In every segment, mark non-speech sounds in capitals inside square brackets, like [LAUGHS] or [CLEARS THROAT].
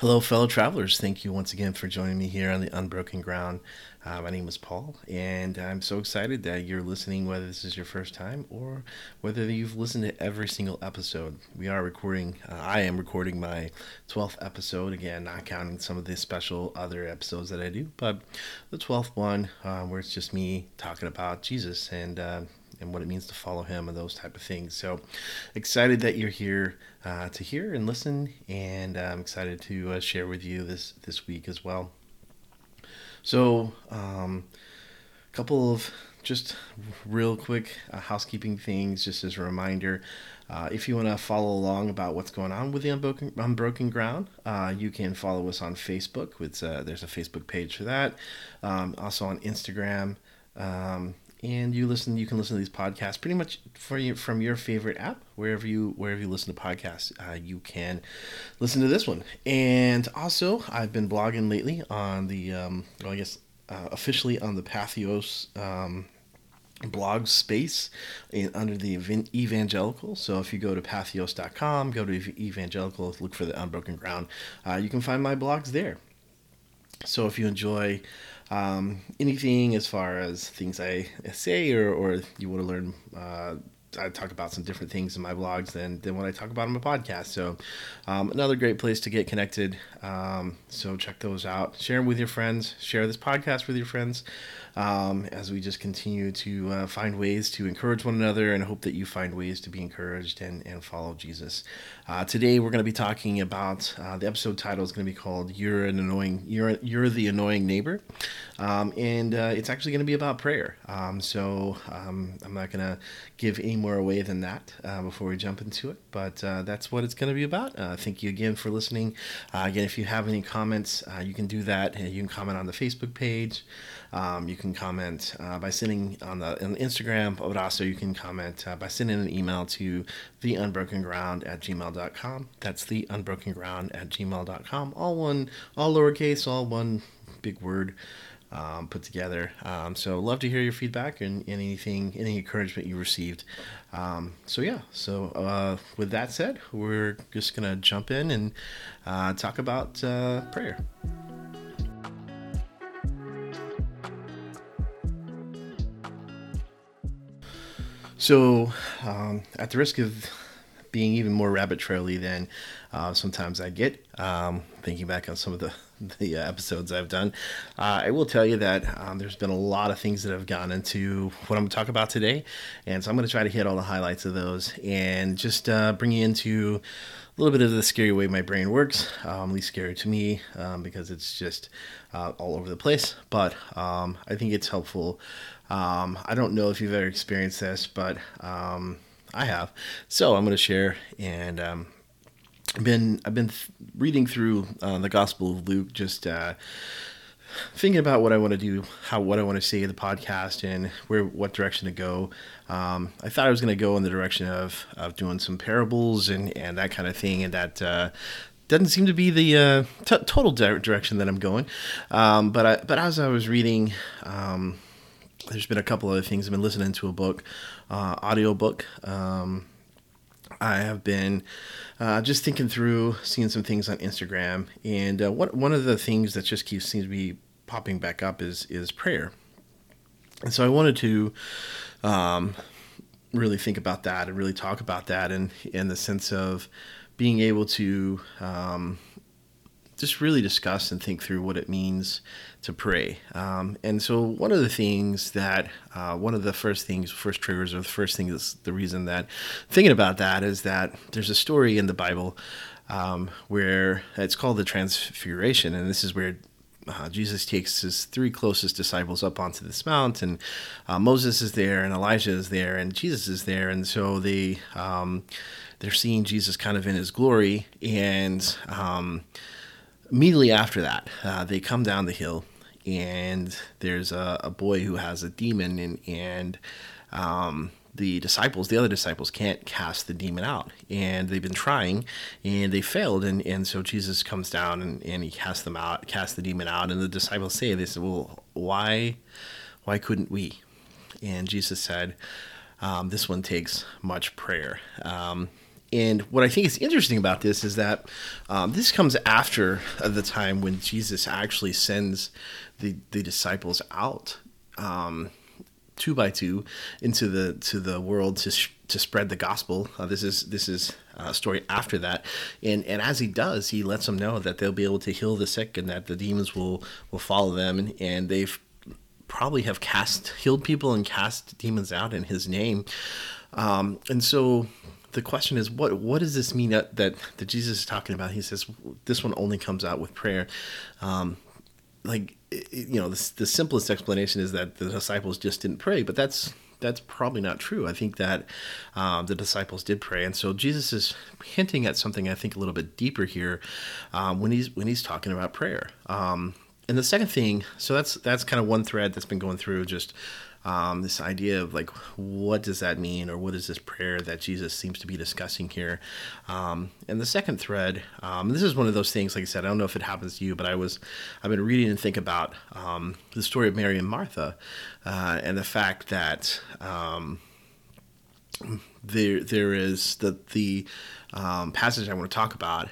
Hello, fellow travelers. Thank you once again for joining me here on the Unbroken Ground. Uh, my name is Paul, and I'm so excited that you're listening, whether this is your first time or whether you've listened to every single episode. We are recording, uh, I am recording my 12th episode, again, not counting some of the special other episodes that I do, but the 12th one uh, where it's just me talking about Jesus and uh, and what it means to follow him and those type of things. So excited that you're here uh, to hear and listen, and I'm excited to uh, share with you this this week as well. So, um, a couple of just real quick uh, housekeeping things, just as a reminder. Uh, if you want to follow along about what's going on with the Unbroken, Unbroken Ground, uh, you can follow us on Facebook. It's, uh, there's a Facebook page for that. Um, also on Instagram. Um, and you listen you can listen to these podcasts pretty much for you from your favorite app. Wherever you wherever you listen to podcasts uh, you can listen to this one. And also i've been blogging lately on the um, well, i guess uh, officially on the patheos um, blog space in, under the evangelical. So if you go to patheos.com go to evangelical look for the unbroken ground uh, you can find my blogs there. So if you enjoy um, anything as far as things I say or, or you want to learn, uh, I talk about some different things in my blogs than, than what I talk about on my podcast. So, um, another great place to get connected. Um, so, check those out. Share them with your friends. Share this podcast with your friends um, as we just continue to uh, find ways to encourage one another and hope that you find ways to be encouraged and, and follow Jesus. Uh, today we're going to be talking about uh, the episode title is going to be called "You're an annoying You're You're the annoying neighbor," um, and uh, it's actually going to be about prayer. Um, so um, I'm not going to give any more away than that uh, before we jump into it, but uh, that's what it's going to be about. thank you again for listening. again, if you have any comments, you can do that. You can comment on the Facebook page. Um, you can comment uh, by sending on the on Instagram, but also you can comment uh, by sending an email to theunbrokenground at gmail.com. That's theunbrokenground at gmail.com. All one, all lowercase, all one big word. Um, put together. Um, so love to hear your feedback and, and anything, any encouragement you received. Um, so yeah. So uh, with that said, we're just gonna jump in and uh, talk about uh, prayer. So, um, at the risk of being even more rabbit traily than uh, sometimes I get, um, thinking back on some of the [LAUGHS] the uh, episodes I've done, uh, I will tell you that um, there's been a lot of things that have gone into what I'm going to talk about today, and so I'm going to try to hit all the highlights of those and just uh, bring you into a little bit of the scary way my brain works. Um, least scary to me um, because it's just uh, all over the place. But um, I think it's helpful um, I don't know if you've ever experienced this, but um, I have. So I'm going to share and. Um, I've been I've been th- reading through uh, the Gospel of Luke, just uh, thinking about what I want to do, how what I want to say in the podcast, and where what direction to go. Um, I thought I was going to go in the direction of of doing some parables and and that kind of thing, and that uh, doesn't seem to be the uh, t- total di- direction that I'm going. Um, but I, but as I was reading. Um, there's been a couple other things. I've been listening to a book, uh, audio book. Um, I have been uh, just thinking through, seeing some things on Instagram, and uh, one one of the things that just keeps seems to be popping back up is is prayer. And so I wanted to um, really think about that and really talk about that, and in the sense of being able to um, just really discuss and think through what it means to pray. Um, and so, one of the things that, uh, one of the first things, first triggers, or the first thing is the reason that thinking about that is that there's a story in the Bible um, where it's called the Transfiguration, and this is where uh, Jesus takes his three closest disciples up onto this mount, and uh, Moses is there, and Elijah is there, and Jesus is there, and so they um, they're seeing Jesus kind of in his glory, and um, immediately after that, uh, they come down the hill, and there's a, a boy who has a demon, and and um, the disciples, the other disciples, can't cast the demon out, and they've been trying, and they failed, and and so Jesus comes down and, and he casts them out, casts the demon out, and the disciples say, they said, well, why, why couldn't we? And Jesus said, um, this one takes much prayer. Um, and what I think is interesting about this is that um, this comes after the time when Jesus actually sends the, the disciples out um, two by two into the to the world to sh- to spread the gospel. Uh, this is this is a story after that, and and as he does, he lets them know that they'll be able to heal the sick and that the demons will will follow them, and, and they've probably have cast healed people and cast demons out in his name, um, and so. The question is, what what does this mean that, that, that Jesus is talking about? He says this one only comes out with prayer. Um, like you know the, the simplest explanation is that the disciples just didn't pray but that's that's probably not true. I think that um, the disciples did pray, and so Jesus is hinting at something I think a little bit deeper here um, when he's when he's talking about prayer. Um, and the second thing, so that's that's kind of one thread that's been going through just um, this idea of like what does that mean or what is this prayer that jesus seems to be discussing here? Um, and the second thread um, this is one of those things like i said i don't know if it happens to you but i was i've been reading and think about um, the story of mary and martha uh, and the fact that um, there there is the the um, passage I want to talk about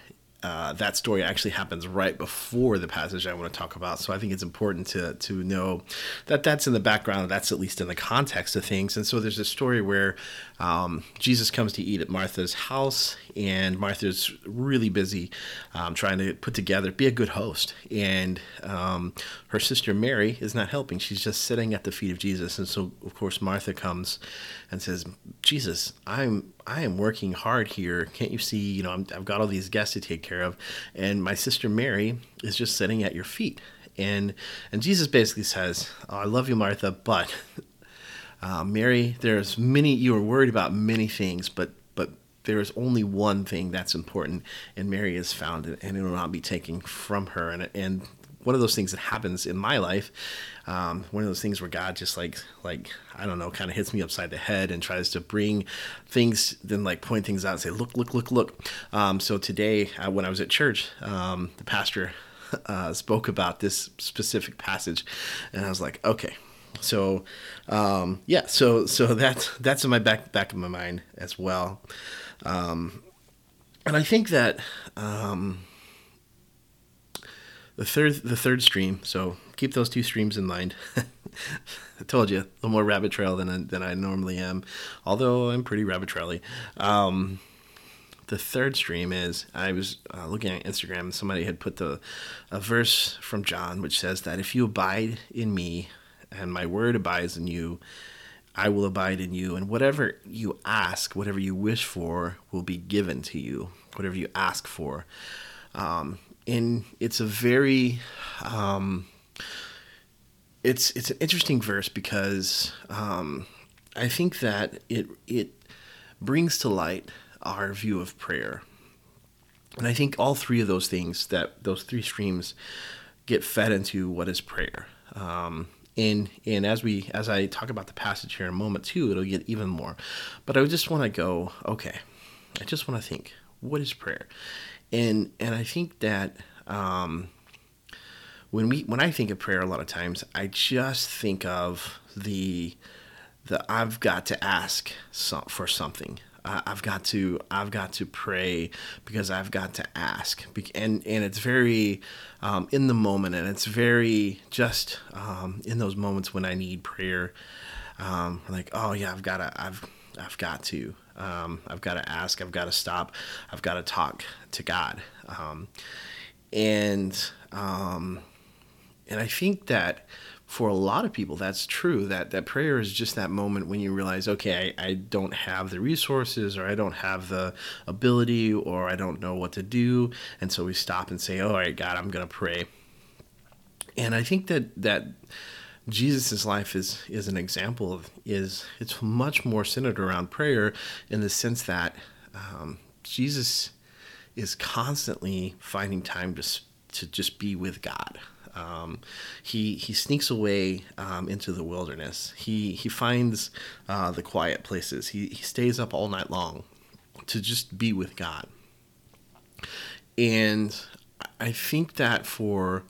uh, that story actually happens right before the passage I want to talk about. So I think it's important to to know that that's in the background. That's at least in the context of things. And so there's a story where um, Jesus comes to eat at Martha's house, and Martha's really busy um, trying to put together, be a good host. And um, her sister Mary is not helping. She's just sitting at the feet of Jesus. And so, of course, Martha comes and says, Jesus, I'm I am working hard here. Can't you see? You know, i have got all these guests to take care of, and my sister Mary is just sitting at your feet. And and Jesus basically says, oh, "I love you, Martha, but uh, Mary, there's many. You are worried about many things, but but there is only one thing that's important, and Mary is found, and it will not be taken from her. And and one of those things that happens in my life um, one of those things where God just like like I don't know, kind of hits me upside the head and tries to bring things, then like point things out and say, look, look, look, look. Um, so today, uh, when I was at church, um, the pastor [LAUGHS] uh, spoke about this specific passage, and I was like, okay. So, um, yeah, so so [LAUGHS] that's that's in my back back of my mind as well, um, and I think that um, the third the third stream. So keep those two streams in mind. [LAUGHS] I told you a little more rabbit trail than than I normally am, although I'm pretty rabbit traily. Um, the third stream is I was uh, looking at Instagram. Somebody had put the a verse from John which says that if you abide in me and my word abides in you, I will abide in you, and whatever you ask, whatever you wish for, will be given to you. Whatever you ask for. Um, and it's a very um, it's it's an interesting verse because um, I think that it it brings to light our view of prayer, and I think all three of those things that those three streams get fed into what is prayer. Um, and and as we as I talk about the passage here in a moment too, it'll get even more. But I just want to go okay. I just want to think what is prayer, and and I think that um, when we when I think of prayer, a lot of times I just think of the the I've got to ask some, for something. I've got to I've got to pray because I've got to ask, and and it's very um, in the moment, and it's very just um, in those moments when I need prayer. Um, like oh yeah, I've got to I've I've got to um, I've got to ask, I've got to stop, I've got to talk to God. Um, and um, and I think that for a lot of people that's true that that prayer is just that moment when you realize okay I, I don't have the resources or I don't have the ability or I don't know what to do and so we stop and say all right God I'm gonna pray and I think that that Jesus' life is is an example of is it's much more centered around prayer in the sense that um, Jesus is constantly finding time to to just be with God. Um, he he sneaks away um, into the wilderness. He he finds uh, the quiet places. He he stays up all night long to just be with God. And I think that for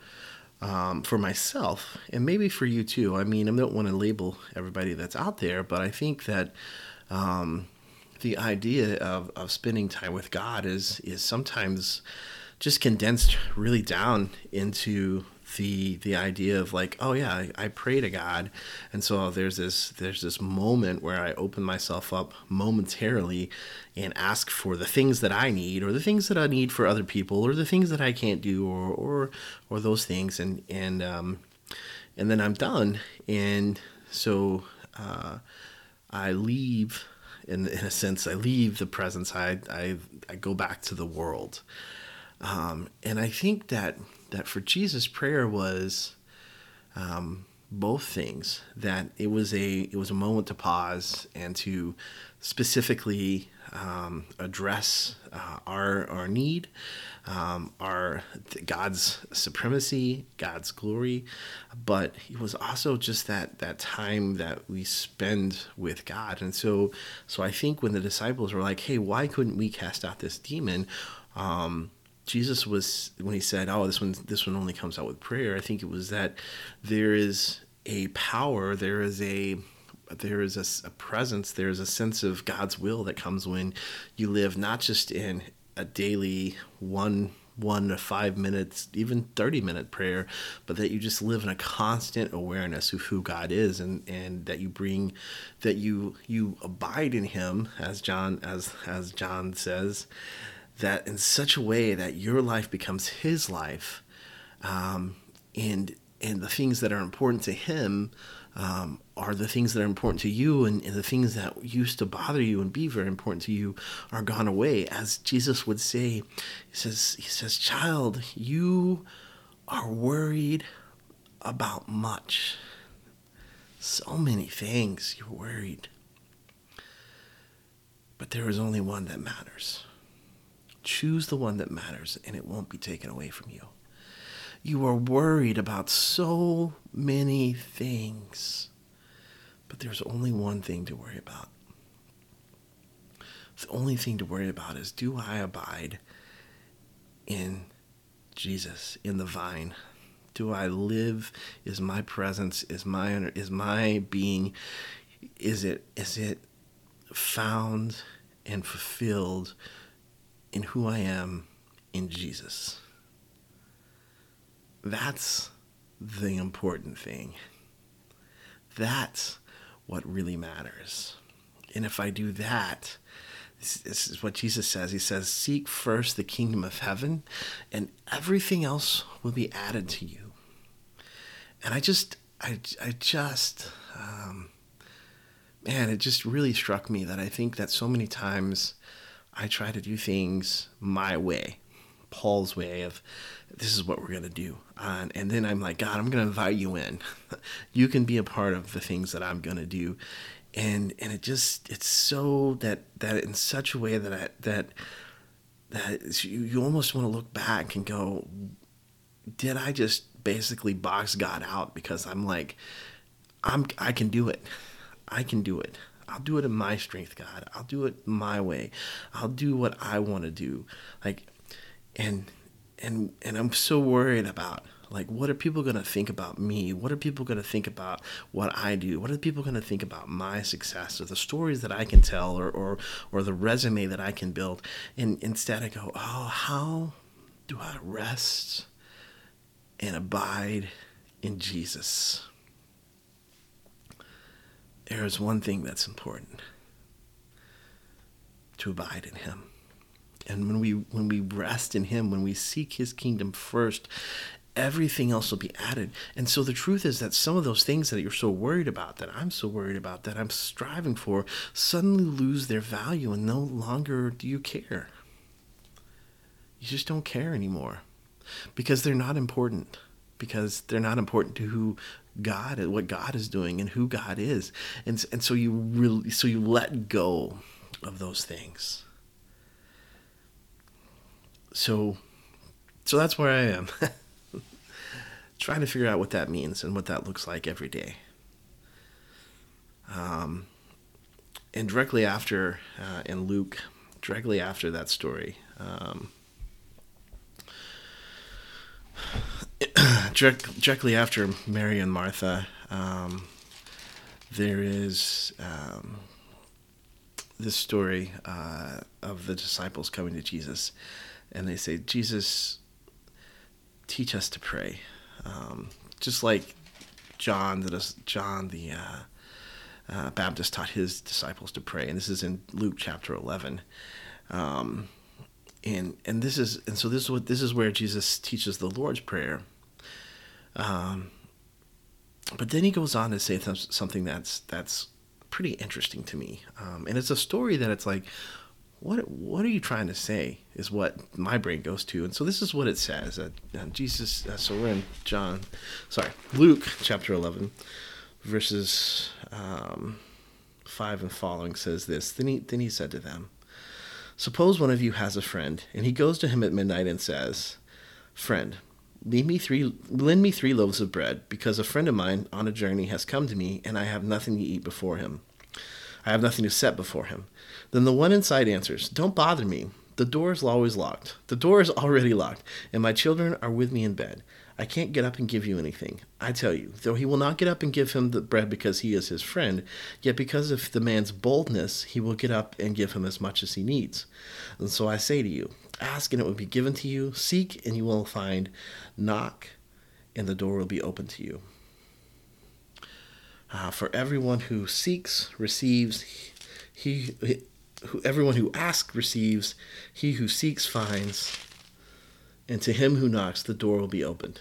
um, for myself and maybe for you too. I mean, I don't want to label everybody that's out there, but I think that um, the idea of, of spending time with God is is sometimes just condensed really down into the the idea of like oh yeah I, I, pray to god. And so there's this there's this moment where i open myself up momentarily and ask for the things that i need or the things that i need for other people or the things that i can't do or or or those things. And and um and then i'm done. And so uh i leave in, in a sense i leave the presence. I i, I go back to the world. Um, and i think that that for Jesus, prayer was um, both things. That it was a it was a moment to pause and to specifically um, address uh, our our need, um, our God's supremacy, God's glory, but it was also just that that time that we spend with God. And so so I think when the disciples were like, "Hey, why couldn't we cast out this demon?" Um, Jesus was when he said, "Oh, this one this one only comes out with prayer." I think it was that there is a power, there is a there is a, a, presence, there is a sense of God's will that comes when you live not just in a daily one one to five minutes, even 30 minute prayer, but that you just live in a constant awareness of who God is and, and that you bring, that you, you abide in him as John, as, as John says, that in such a way that your life becomes his life um, and and the things that are important to him um, are the things that are important to you and, and, the things that used to bother you and be very important to you are gone away. As jesus would say he says he says child you are worried about much. So many things you're worried. But there is only one that matters Choose the one that matters and it won't be taken away from you. You are worried about so many things, but there's only one thing to worry about. The only thing to worry about is do I abide in Jesus, in the vine? Do I live? Is my presence, is my is my being, is it is it found and fulfilled in who I am in Jesus. That's the important thing. That's what really matters. And if I do that, this, is what Jesus says. He says, Seek first the kingdom of heaven, and everything else will be added to you. And I just, I, I just, um, man, it just really struck me that I think that so many times I try to do things my way, Paul's way of this is what we're going to do. And then I'm like, God, I'm going to invite you in. [LAUGHS] you can be a part of the things that I'm going to do. And, and it just, it's so that, that in such a way that I, that, that you, you almost want to look back and go, did I just basically box God out because I'm like, I'm, I can do it. I can do it. I'll do it in my strength, God. I'll do it my way. I'll do what I want to do. Like and and and I'm so worried about like what are people going to think about me? What are people going to think about what I do? What are people going to think about my success or the stories that I can tell or or or the resume that I can build? And instead I go, "Oh, how do I rest and abide in Jesus?" There is one thing that's important to abide in him. And when we when we rest in him when we seek his kingdom first everything else will be added. And so the truth is that some of those things that you're so worried about that i'm so worried about that i'm striving for suddenly lose their value and no longer do you care. You just don't care anymore because they're not important because they're not important to who God and what God is doing and who God is. And and so you really so you let go of those things. So so that's where I am. [LAUGHS] Trying to figure out what that means and what that looks like every day. Um, and directly after, uh, in Luke, directly after that story, um, [CLEARS THROAT] directly after Mary and Martha, um, there is um, this story uh, of the disciples coming to Jesus, and they say, "Jesus, teach us to pray," um, just like John the John the uh, uh, Baptist taught his disciples to pray, and this is in Luke chapter eleven. Um, and and this is and so this is what this is where Jesus teaches the Lord's prayer. Um, but then he goes on to say something that's that's pretty interesting to me, um, and it's a story that it's like, what what are you trying to say? Is what my brain goes to, and so this is what it says. Uh, Jesus. Uh, so we're in John, sorry, Luke chapter eleven, verses um, five and following says this. Then he then he said to them, Suppose one of you has a friend, and he goes to him at midnight and says, Friend, Leave me three, lend me three loaves of bread, because a friend of mine on a journey has come to me, and I have nothing to eat before him. I have nothing to set before him. Then the one inside answers, Don't bother me. The door is always locked. The door is already locked, and my children are with me in bed. I can't get up and give you anything. I tell you, though he will not get up and give him the bread because he is his friend, yet because of the man's boldness, he will get up and give him as much as he needs. And so I say to you, ask and it will be given to you, seek and you will find, knock and the door will be open to you. Uh, for everyone who seeks receives, he, he who, everyone who asks receives, he who seeks finds, and to him who knocks the door will be opened.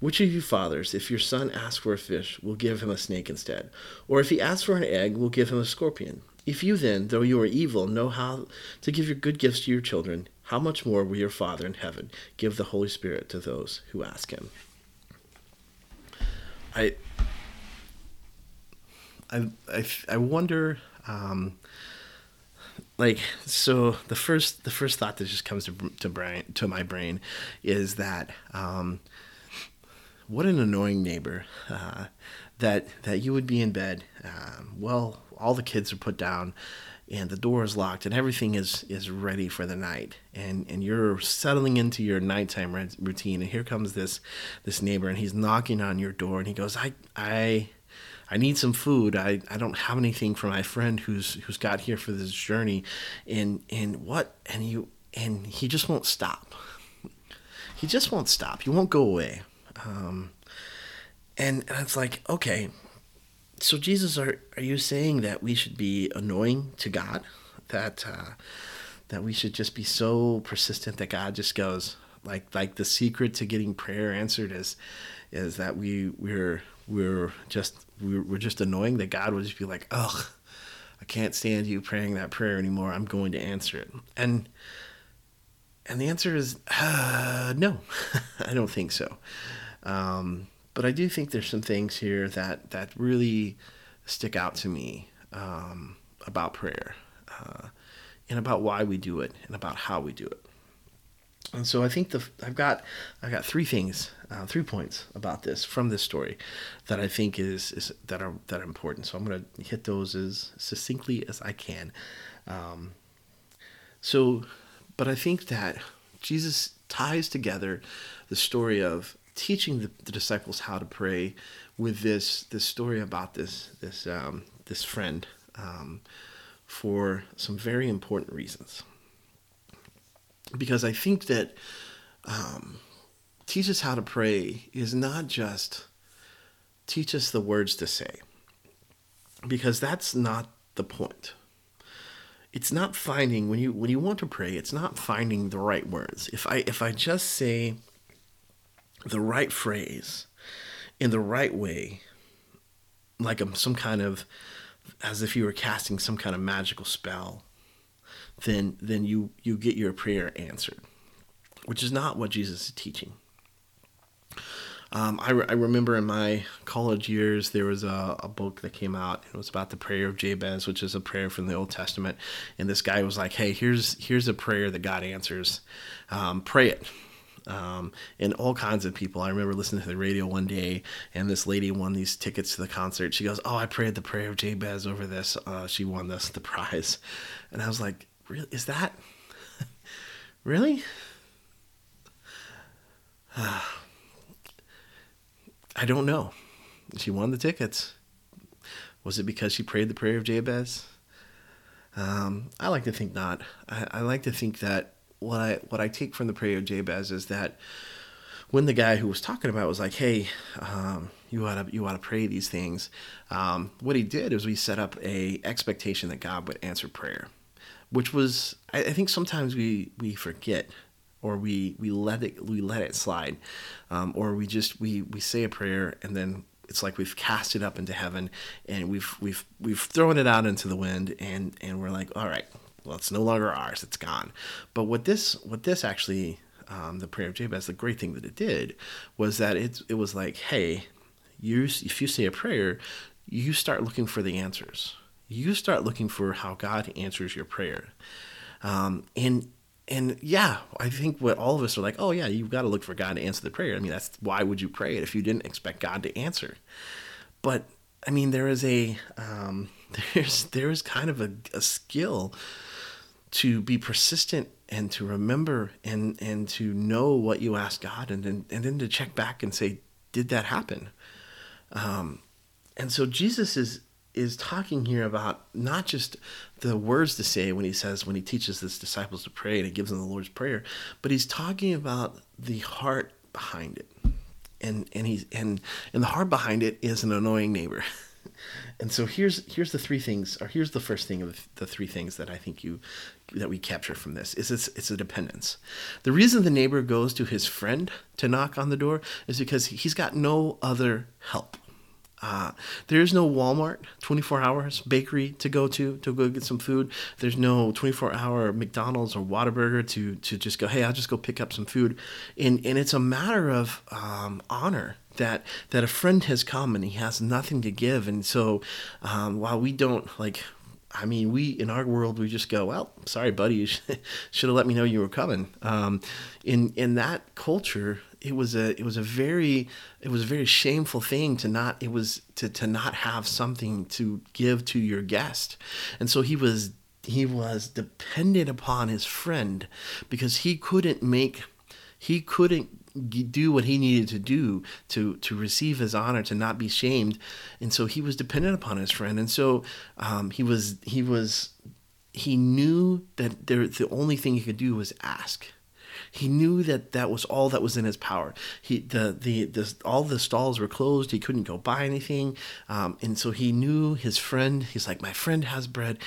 Which of you fathers, if your son asks for a fish, will give him a snake instead? Or if he asks for an egg, will give him a scorpion? If you then, though you are evil, know how to give your good gifts to your children, how much more will your Father in heaven give the Holy Spirit to those who ask him? I, I, I, I wonder, um, like, so the first, the first thought that just comes to to brain to my brain is that, um, what an annoying neighbor uh, that that you would be in bed. Um, well, all the kids are put down, and the door is locked, and everything is is ready for the night, and and you're settling into your nighttime routine. And here comes this this neighbor, and he's knocking on your door, and he goes, "I I." I need some food. I, I don't have anything for my friend who's who's got here for this journey, and and what and you and he just won't stop. He just won't stop. He won't go away. Um, and, and it's like, okay, so Jesus, are are you saying that we should be annoying to God? That uh, that we should just be so persistent that God just goes like like the secret to getting prayer answered is is that we we're we're just we're, we're just annoying that God would just be like, ugh, I can't stand you praying that prayer anymore. I'm going to answer it. And and the answer is uh, no, [LAUGHS] I don't think so. Um, but I do think there's some things here that that really stick out to me um, about prayer uh, and about why we do it and about how we do it. And so I think the I've got I've got three things, uh, three points about this from this story that I think is, is that are that are important. So I'm going to hit those as succinctly as I can. Um, so, but I think that Jesus ties together the story of teaching the, the, disciples how to pray with this this story about this this um, this friend um, for some very important reasons. Because I think that um, teach us how to pray is not just teach us the words to say, because that's not the point. It's not finding when you when you want to pray. It's not finding the right words. If I if I just say the right phrase in the right way, like a, some kind of, as if you were casting some kind of magical spell, then then you you get your prayer answered, which is not what Jesus is teaching. Um, I, re- I remember in my college years there was a, a book that came out. and It was about the prayer of Jabez, which is a prayer from the Old Testament. And this guy was like, "Hey, here's here's a prayer that God answers. Um, pray it." um, and all kinds of people. I remember listening to the radio one day, and this lady won these tickets to the concert. She goes, "Oh, I prayed the prayer of Jabez over this. Uh, she won this the prize," and I was like, "Really? Is that [LAUGHS] really?" [SIGHS] [SIGHS] I don't know. She won the tickets. Was it because she prayed the prayer of Jabez? Um, I like to think not. I, I like to think that what I what I take from the prayer of Jabez is that when the guy who was talking about was like, "Hey, um, you ought to you ought to pray these things," um, what he did is we set up a expectation that God would answer prayer, which was I, I think sometimes we we forget or we we let it we let it slide, um, or we just we we say a prayer and then it's like we've cast it up into heaven and we've we've we've thrown it out into the wind and and we're like, all right, well, it's no longer ours; it's gone. But what this what this actually um, the prayer of Jabez, the great thing that it did was that it it was like, hey, you if you say a prayer, you start looking for the answers. You start looking for how God answers your prayer, um, and and yeah, I think what all of us are like, oh yeah, you've got to look for God to answer the prayer. I mean, that's why would you pray it if you didn't expect God to answer? But I mean, there is a um, [LAUGHS] there's there is kind of a, a skill to be persistent and to remember and and to know what you ask God and then and then to check back and say, did that happen? Um, and so Jesus is is talking here about not just the words to say when he says when he teaches his disciples to pray and he gives them the Lord's prayer, but he's talking about the heart behind it. And and he's and and the heart behind it is an annoying neighbor. [LAUGHS] and so here's here's the three things or here's the first thing of the three things that I think you that we capture from this is it's, it's a dependence. The reason the neighbor goes to his friend to knock on the door is because he's got no other help. Uh, there's no Walmart 24 hours bakery to go to to go get some food. There's no 24 hour McDonald's or Whataburger to to just go. Hey, I'll just go pick up some food, and and it's a matter of um, honor that that a friend has come and he has nothing to give, and so um, while we don't like I mean, we in our world we just go, well, sorry, buddy, you [LAUGHS] should, have let me know you were coming. Um, in in that culture, it was a it was a very it was a very shameful thing to not it was to to not have something to give to your guest, and so he was he was dependent upon his friend because he couldn't make he couldn't do what he needed to do to to receive his honor to not be shamed. And so he was dependent upon his friend. And so um, he was he was he knew that there the only thing he could do was ask he knew that that was all that was in his power. He the the, the all the stalls were closed. He couldn't go buy anything, um, and so he knew his friend. He's like, my friend has bread.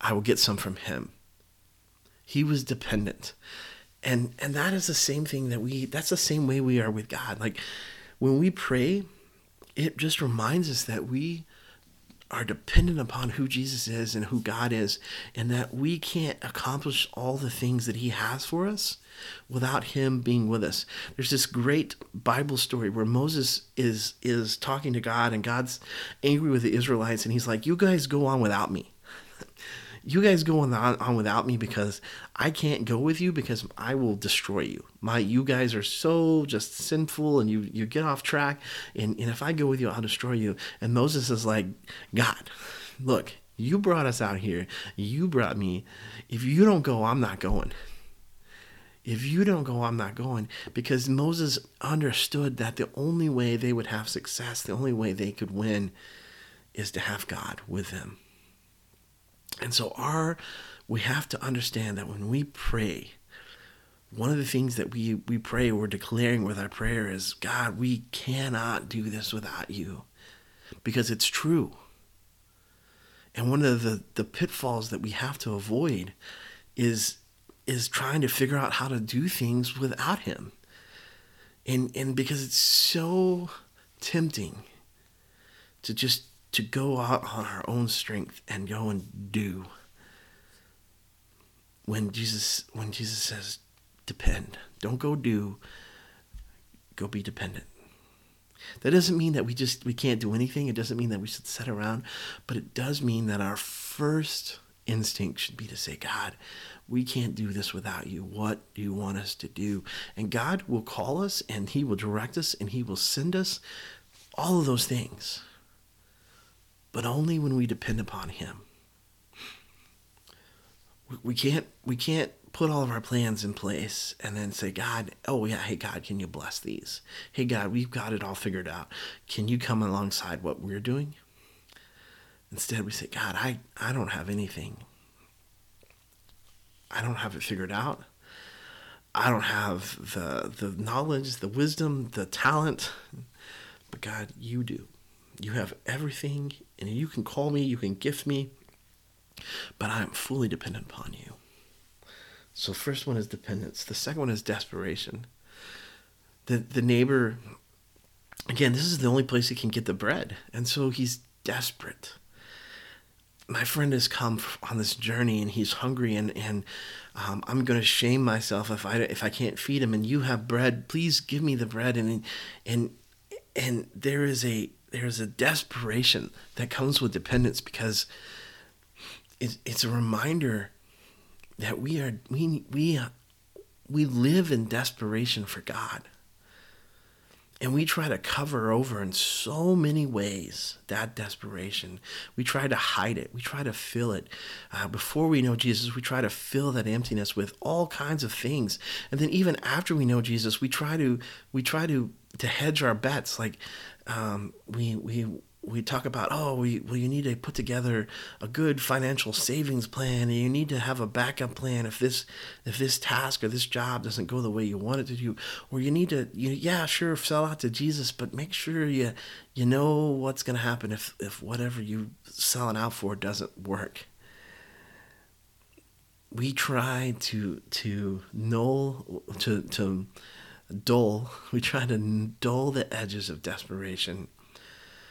I will get some from him. He was dependent and and that is the same thing that we that's the same way we are with god like when we pray it just reminds us that we are dependent upon who jesus is and who god is and that we can't accomplish all the things that he has for us without him being with us. There's this great bible story where moses is is talking to god and god's angry with the israelites and he's like you guys go on without me you guys go on, on without me because I can't go with you because I will destroy you. My you guys are so just sinful and you you get off track and, and if I go with you, I'll destroy you. And Moses is like, God, look, you brought us out here. You brought me. If you don't go, I'm not going. If you don't go, I'm not going. Because Moses understood that the only way they would have success, the only way they could win, is to have God with them. And so our we have to understand that when we pray, one of the things that we, we pray, we're declaring with our prayer is, God, we cannot do this without you. Because it's true. And one of the, the pitfalls that we have to avoid is is trying to figure out how to do things without him. And and because it's so tempting to just to go out on our own strength and go and do when Jesus when Jesus says depend. Don't go do go be dependent. That doesn't mean that we just we can't do anything. It doesn't mean that we should sit around but it does mean that our first instinct should be to say god we can't do this without you. What do you want us to do? And god will call us and he will direct us and he will send us all of those things but only when we depend upon Him. We can't we can't put all of our plans in place and then say, God, oh yeah, hey God, can you bless these? Hey God, we've got it all figured out. Can you come alongside what we're doing? Instead, we say, God, I, I don't have anything. I don't have it figured out. I don't have the the knowledge, the wisdom, the talent, but God, you do. You have everything, and you can call me, you can gift me, but I am fully dependent upon you. So, first one is dependence. The second one is desperation. The the neighbor, again, this is the only place he can get the bread, and so he's desperate my friend has come on this journey and he's hungry and and um, I'm going to shame myself if I if I can't feed him and you have bread please give me the bread and and and there is a there is a desperation that comes with dependence because it's it's a reminder that we are we we we live in desperation for God and we try to cover over in so many ways that desperation. We try to hide it. We try to fill it. Uh, before we know Jesus, we try to fill that emptiness with all kinds of things. And then even after we know Jesus, we try to we try to to hedge our bets. Like um, we we we talk about oh we, well you need to put together a good financial savings plan and you need to have a backup plan if this if this task or this job doesn't go the way you want it to do. Or you need to you yeah sure sell out to jesus but make sure you you know what's going to happen if if whatever you selling out for doesn't work. We try to to null to to dull [LAUGHS] we try to dull the edges of desperation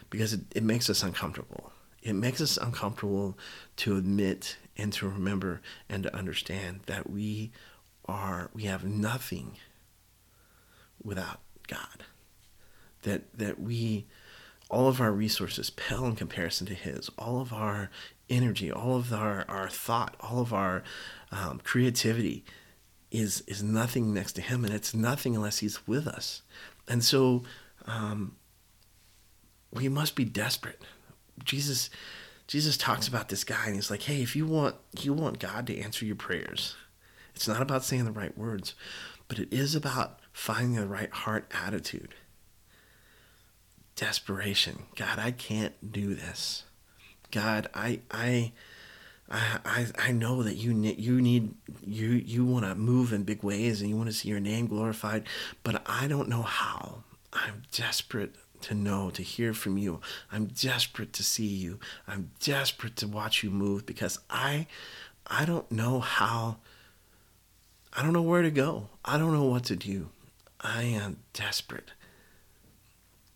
because it, it makes us uncomfortable. It makes us uncomfortable to admit and to remember and to understand that we are we have nothing without God. That that we all of our resources pale in comparison to his all of our energy all of our, our thought all of our um, creativity is is nothing next to him and it's nothing unless he's with us and so um, we must be desperate. Jesus Jesus talks about this guy and he's like, "Hey, if you want you want God to answer your prayers, it's not about saying the right words, but it is about finding the right heart attitude." Desperation. God, I can't do this. God, I I I, I know that you need you need you you want to move in big ways and you want to see your name glorified, but I don't know how. I'm desperate to know, to hear from you. I'm desperate to see you. I'm desperate to watch you move because I I don't know how I don't know where to go. I don't know what to do. I am desperate.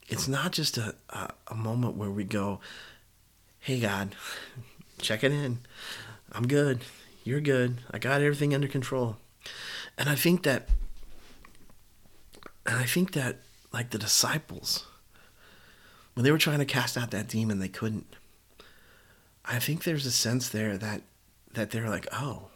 It's not just a, a, a moment where we go, hey, God, check it in. I'm good. You're good. I got everything under control. And I think that, and I think that, like the disciples, when they were trying to cast out that demon, they couldn't. I think there's a sense there that that they're like, oh,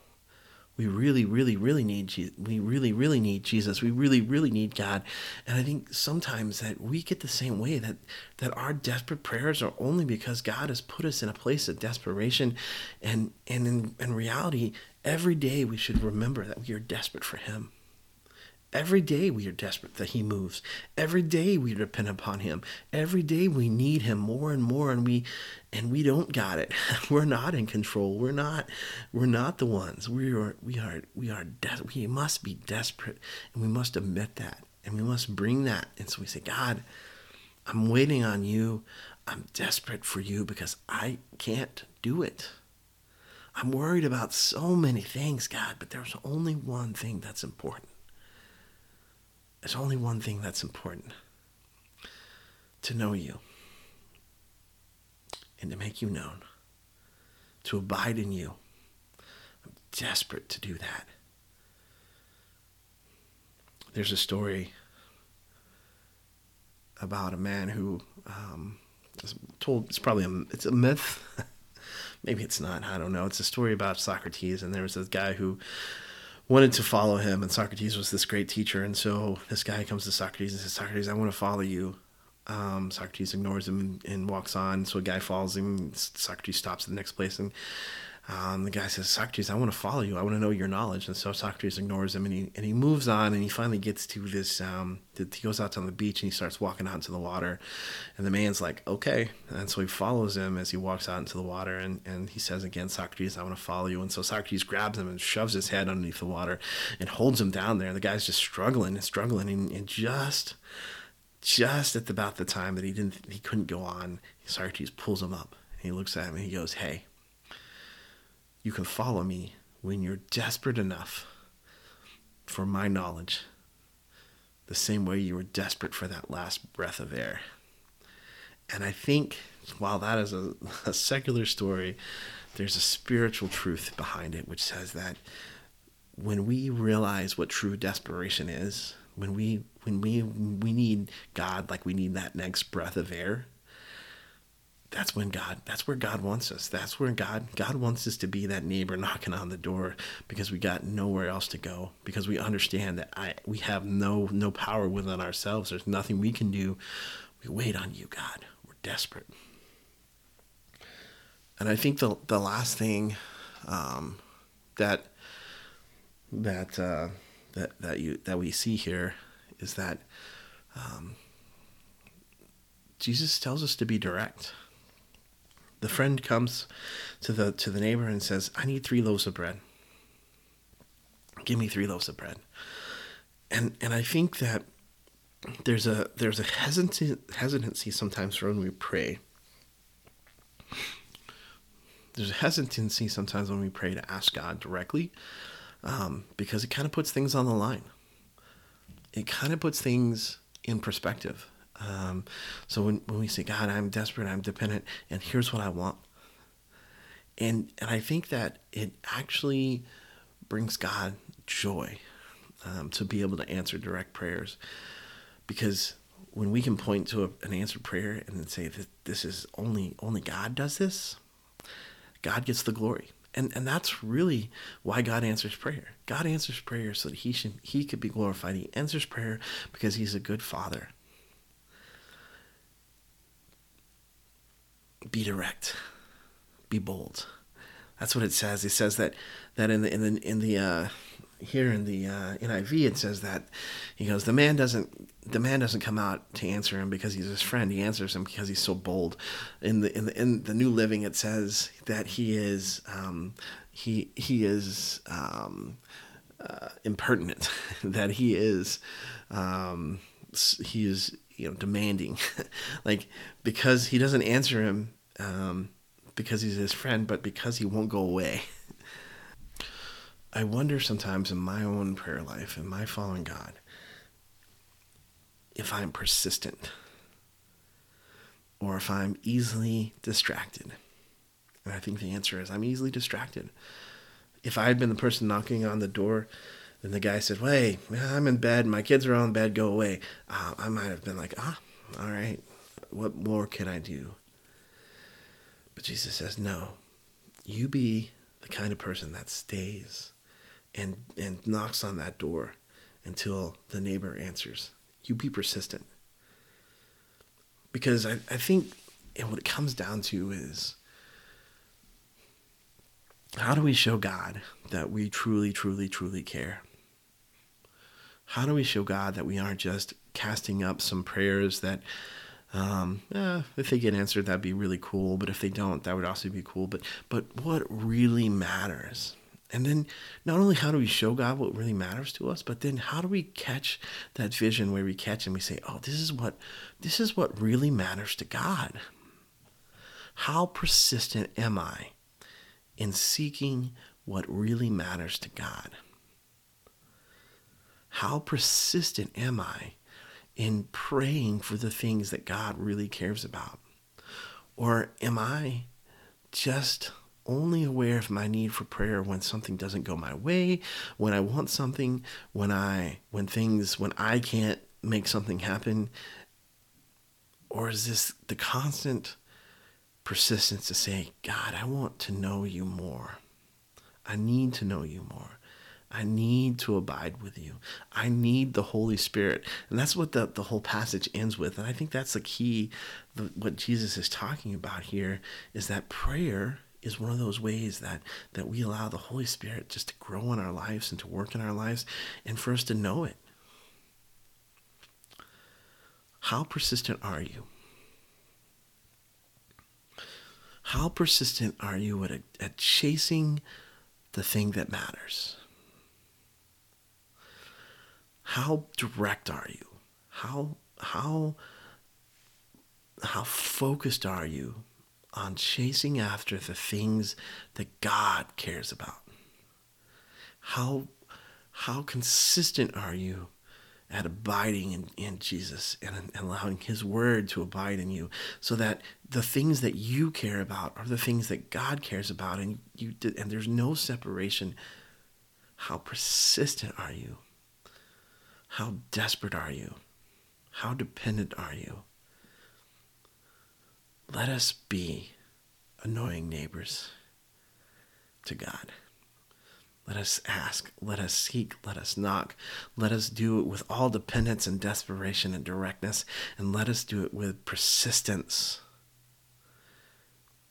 we really, really, really need Je- we really, really need Jesus. We really, really need God. And I think sometimes that we get the same way that that our desperate prayers are only because God has put us in a place of desperation, and and in, in reality, every day we should remember that we are desperate for Him. Every day we are desperate that He moves. Every day we depend upon Him. Every day we need Him more and more, and we and we don't got it. [LAUGHS] We're not in control. We're not. We're not the ones. We are. We are. We are. Des- we must be desperate, and we must admit that, and we must bring that. And so we say, God, I'm waiting on you. I'm desperate for you because I can't do it. I'm worried about so many things, God, but there's only one thing that's important there's only one thing that's important to know you and to make you known, to abide in you. I'm desperate to do that. There's a story about a man who um, told. It's probably a, it's a myth. [LAUGHS] Maybe it's not. I don't know. It's a story about Socrates, and there was this guy who wanted to follow him, and Socrates was this great teacher. And so this guy comes to Socrates and says, Socrates, I want to follow you. Um, Socrates ignores him and, and, walks on. So a guy follows him. Socrates stops at the next place and um, the guy says, Socrates, I want to follow you. I want to know your knowledge. And so Socrates ignores him and he, and he moves on and he finally gets to this. Um, he goes out on the beach and he starts walking out into the water. And the man's like, okay. And so he follows him as he walks out into the water. And, and he says again, Socrates, I want to follow you. And so Socrates grabs him and shoves his head underneath the water and holds him down there. And The guy's just struggling and struggling. And, and just, just at about the time that he didn't, he couldn't go on, Socrates pulls him up. He looks at him and he goes, hey you can follow me when you're desperate enough for my knowledge, the same way you were desperate for that last breath of air. And I think while that is a, [LAUGHS] a secular story, there's a spiritual truth behind it, which says that when we realize what true desperation is, when we when we we need God like we need that next breath of air, that's when God that's where God wants us. That's where God God wants us to be that neighbor knocking on the door because we got nowhere else to go because we understand that I we have no no power within ourselves. There's nothing we can do. We wait on you, God. We're desperate. And I think the the last thing um, that that uh, that that you that we see here is that um, Jesus tells us to be direct the friend comes to the to the neighbor and says, "I need three loaves of bread. Give me three loaves of bread." And and I think that there's a there's a hesitancy hesitancy sometimes when we pray. There's a hesitancy sometimes when we pray to ask God directly, um, because it kind of puts things on the line. It kind of puts things in perspective. Um, so when, when we say, God, I'm desperate, I'm dependent, and here's what I want. And, and I think that it actually brings God joy um, to be able to answer direct prayers. Because when we can point to a, an answered prayer and then say that this is only only God does this, God gets the glory. And and that's really why God answers prayer. God answers prayer so that he should he could be glorified. He answers prayer because he's a good father. Be direct, be bold. That's what it says. It says that that in the in the in the uh, here in the uh, NIV it says that he goes the man doesn't the man doesn't come out to answer him because he's his friend. He answers him because he's so bold. In the in the in the New Living it says that he is um, he he is um, uh, impertinent. [LAUGHS] that he is um, he is you know demanding. [LAUGHS] Like because he doesn't answer him um, because he's his friend but because he won't go away. [LAUGHS] I wonder sometimes in my own prayer life in my following god if i'm persistent or if i'm easily distracted. And i think the answer is i'm easily distracted. If i had been the person knocking on the door and the guy said, "Wait, I'm in bed. My kids are all in bed. Go away." Uh, I might have been like, "Ah, all right. What more can I do?" But Jesus says, "No. You be the kind of person that stays and and knocks on that door until the neighbor answers. You be persistent." Because I, I think and what it comes down to is how do we show God that we truly, truly, truly care? How do we show God that we aren't just casting up some prayers that, um, eh, if they get answered, that'd be really cool. But if they don't, that would also be cool. But but what really matters? And then not only how do we show God what really matters to us, but then how do we catch that vision where we catch and we say, "Oh, this is what this is what really matters to God." How persistent am I in seeking what really matters to God? How persistent am I in praying for the things that God really cares about? Or am I just only aware of my need for prayer when something doesn't go my way, when I want something, when I when things when I can't make something happen? Or is this the constant persistence to say, God, I want to know you more. I need to know you more. I need to abide with you. I need the Holy Spirit. And that's what the, the whole passage ends with. And I think that's the key. The, what Jesus is talking about here is that prayer is one of those ways that that we allow the Holy Spirit just to grow in our lives and to work in our lives and for us to know it. How persistent are you? How persistent are you at, at chasing the thing that matters? How direct are you? How how how focused are you on chasing after the things that God cares about? How how consistent are you at abiding in, in Jesus and, and allowing His Word to abide in you, so that the things that you care about are the things that God cares about, and you and there's no separation. How persistent are you? How desperate are you? How dependent are you? Let us be annoying neighbors to God. Let us ask, let us seek, let us knock. Let us do it with all dependence and desperation and directness, and let us do it with persistence.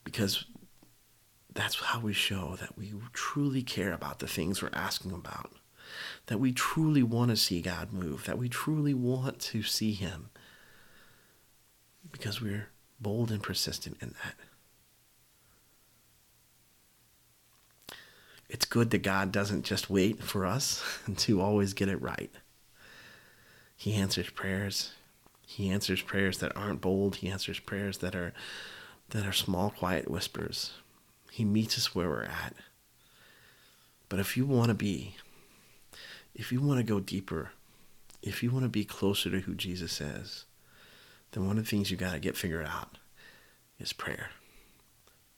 Because that's how we show that we truly care about the things we're asking about, that we truly want to see God move, that we truly want to see Him, because we're bold and persistent in that. it's good that God doesn't just wait for us [LAUGHS] to always get it right. He answers prayers. He answers prayers that aren't bold. He answers prayers that are that are small, quiet whispers. He meets us where we're at. But if you want to be, if you want to go deeper, if you want to be closer to who Jesus is, then one of the things you got to get figured out is prayer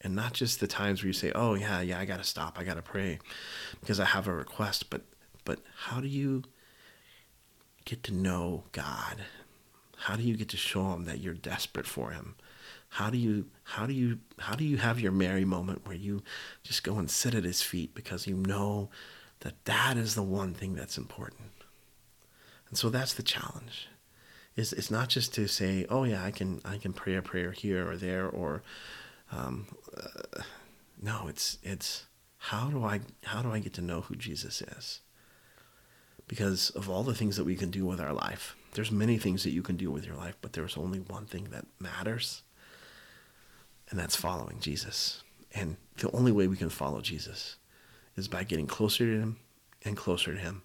and not just the times where you say, "Oh yeah, yeah, I got to stop. I got to pray because I have a request." But but how do you get to know God? How do you get to show him that you're desperate for him? How do you how do you how do you have your Mary moment where you just go and sit at his feet because you know that that is the one thing that's important. And so that's the challenge. Is it's not just to say, "Oh yeah, I can I can pray a prayer here or there or um, uh, no, it's it's how do I how do I get to know who Jesus is? Because of all the things that we can do with our life, there's many things that you can do with your life, but there's only one thing that matters, and that's following Jesus. And the only way we can follow Jesus is by getting closer to Him and closer to Him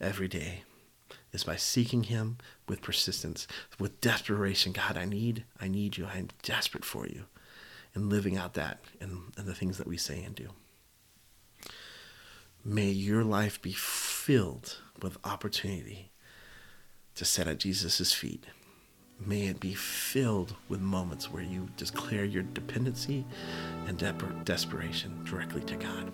every day. Is by seeking Him with persistence, with desperation. God, I need, I need you. I'm desperate for you and living out that and, the things that we say and do. May your life be filled with opportunity to sit at Jesus' feet. May it be filled with moments where you declare your dependency and de- desperation directly to God.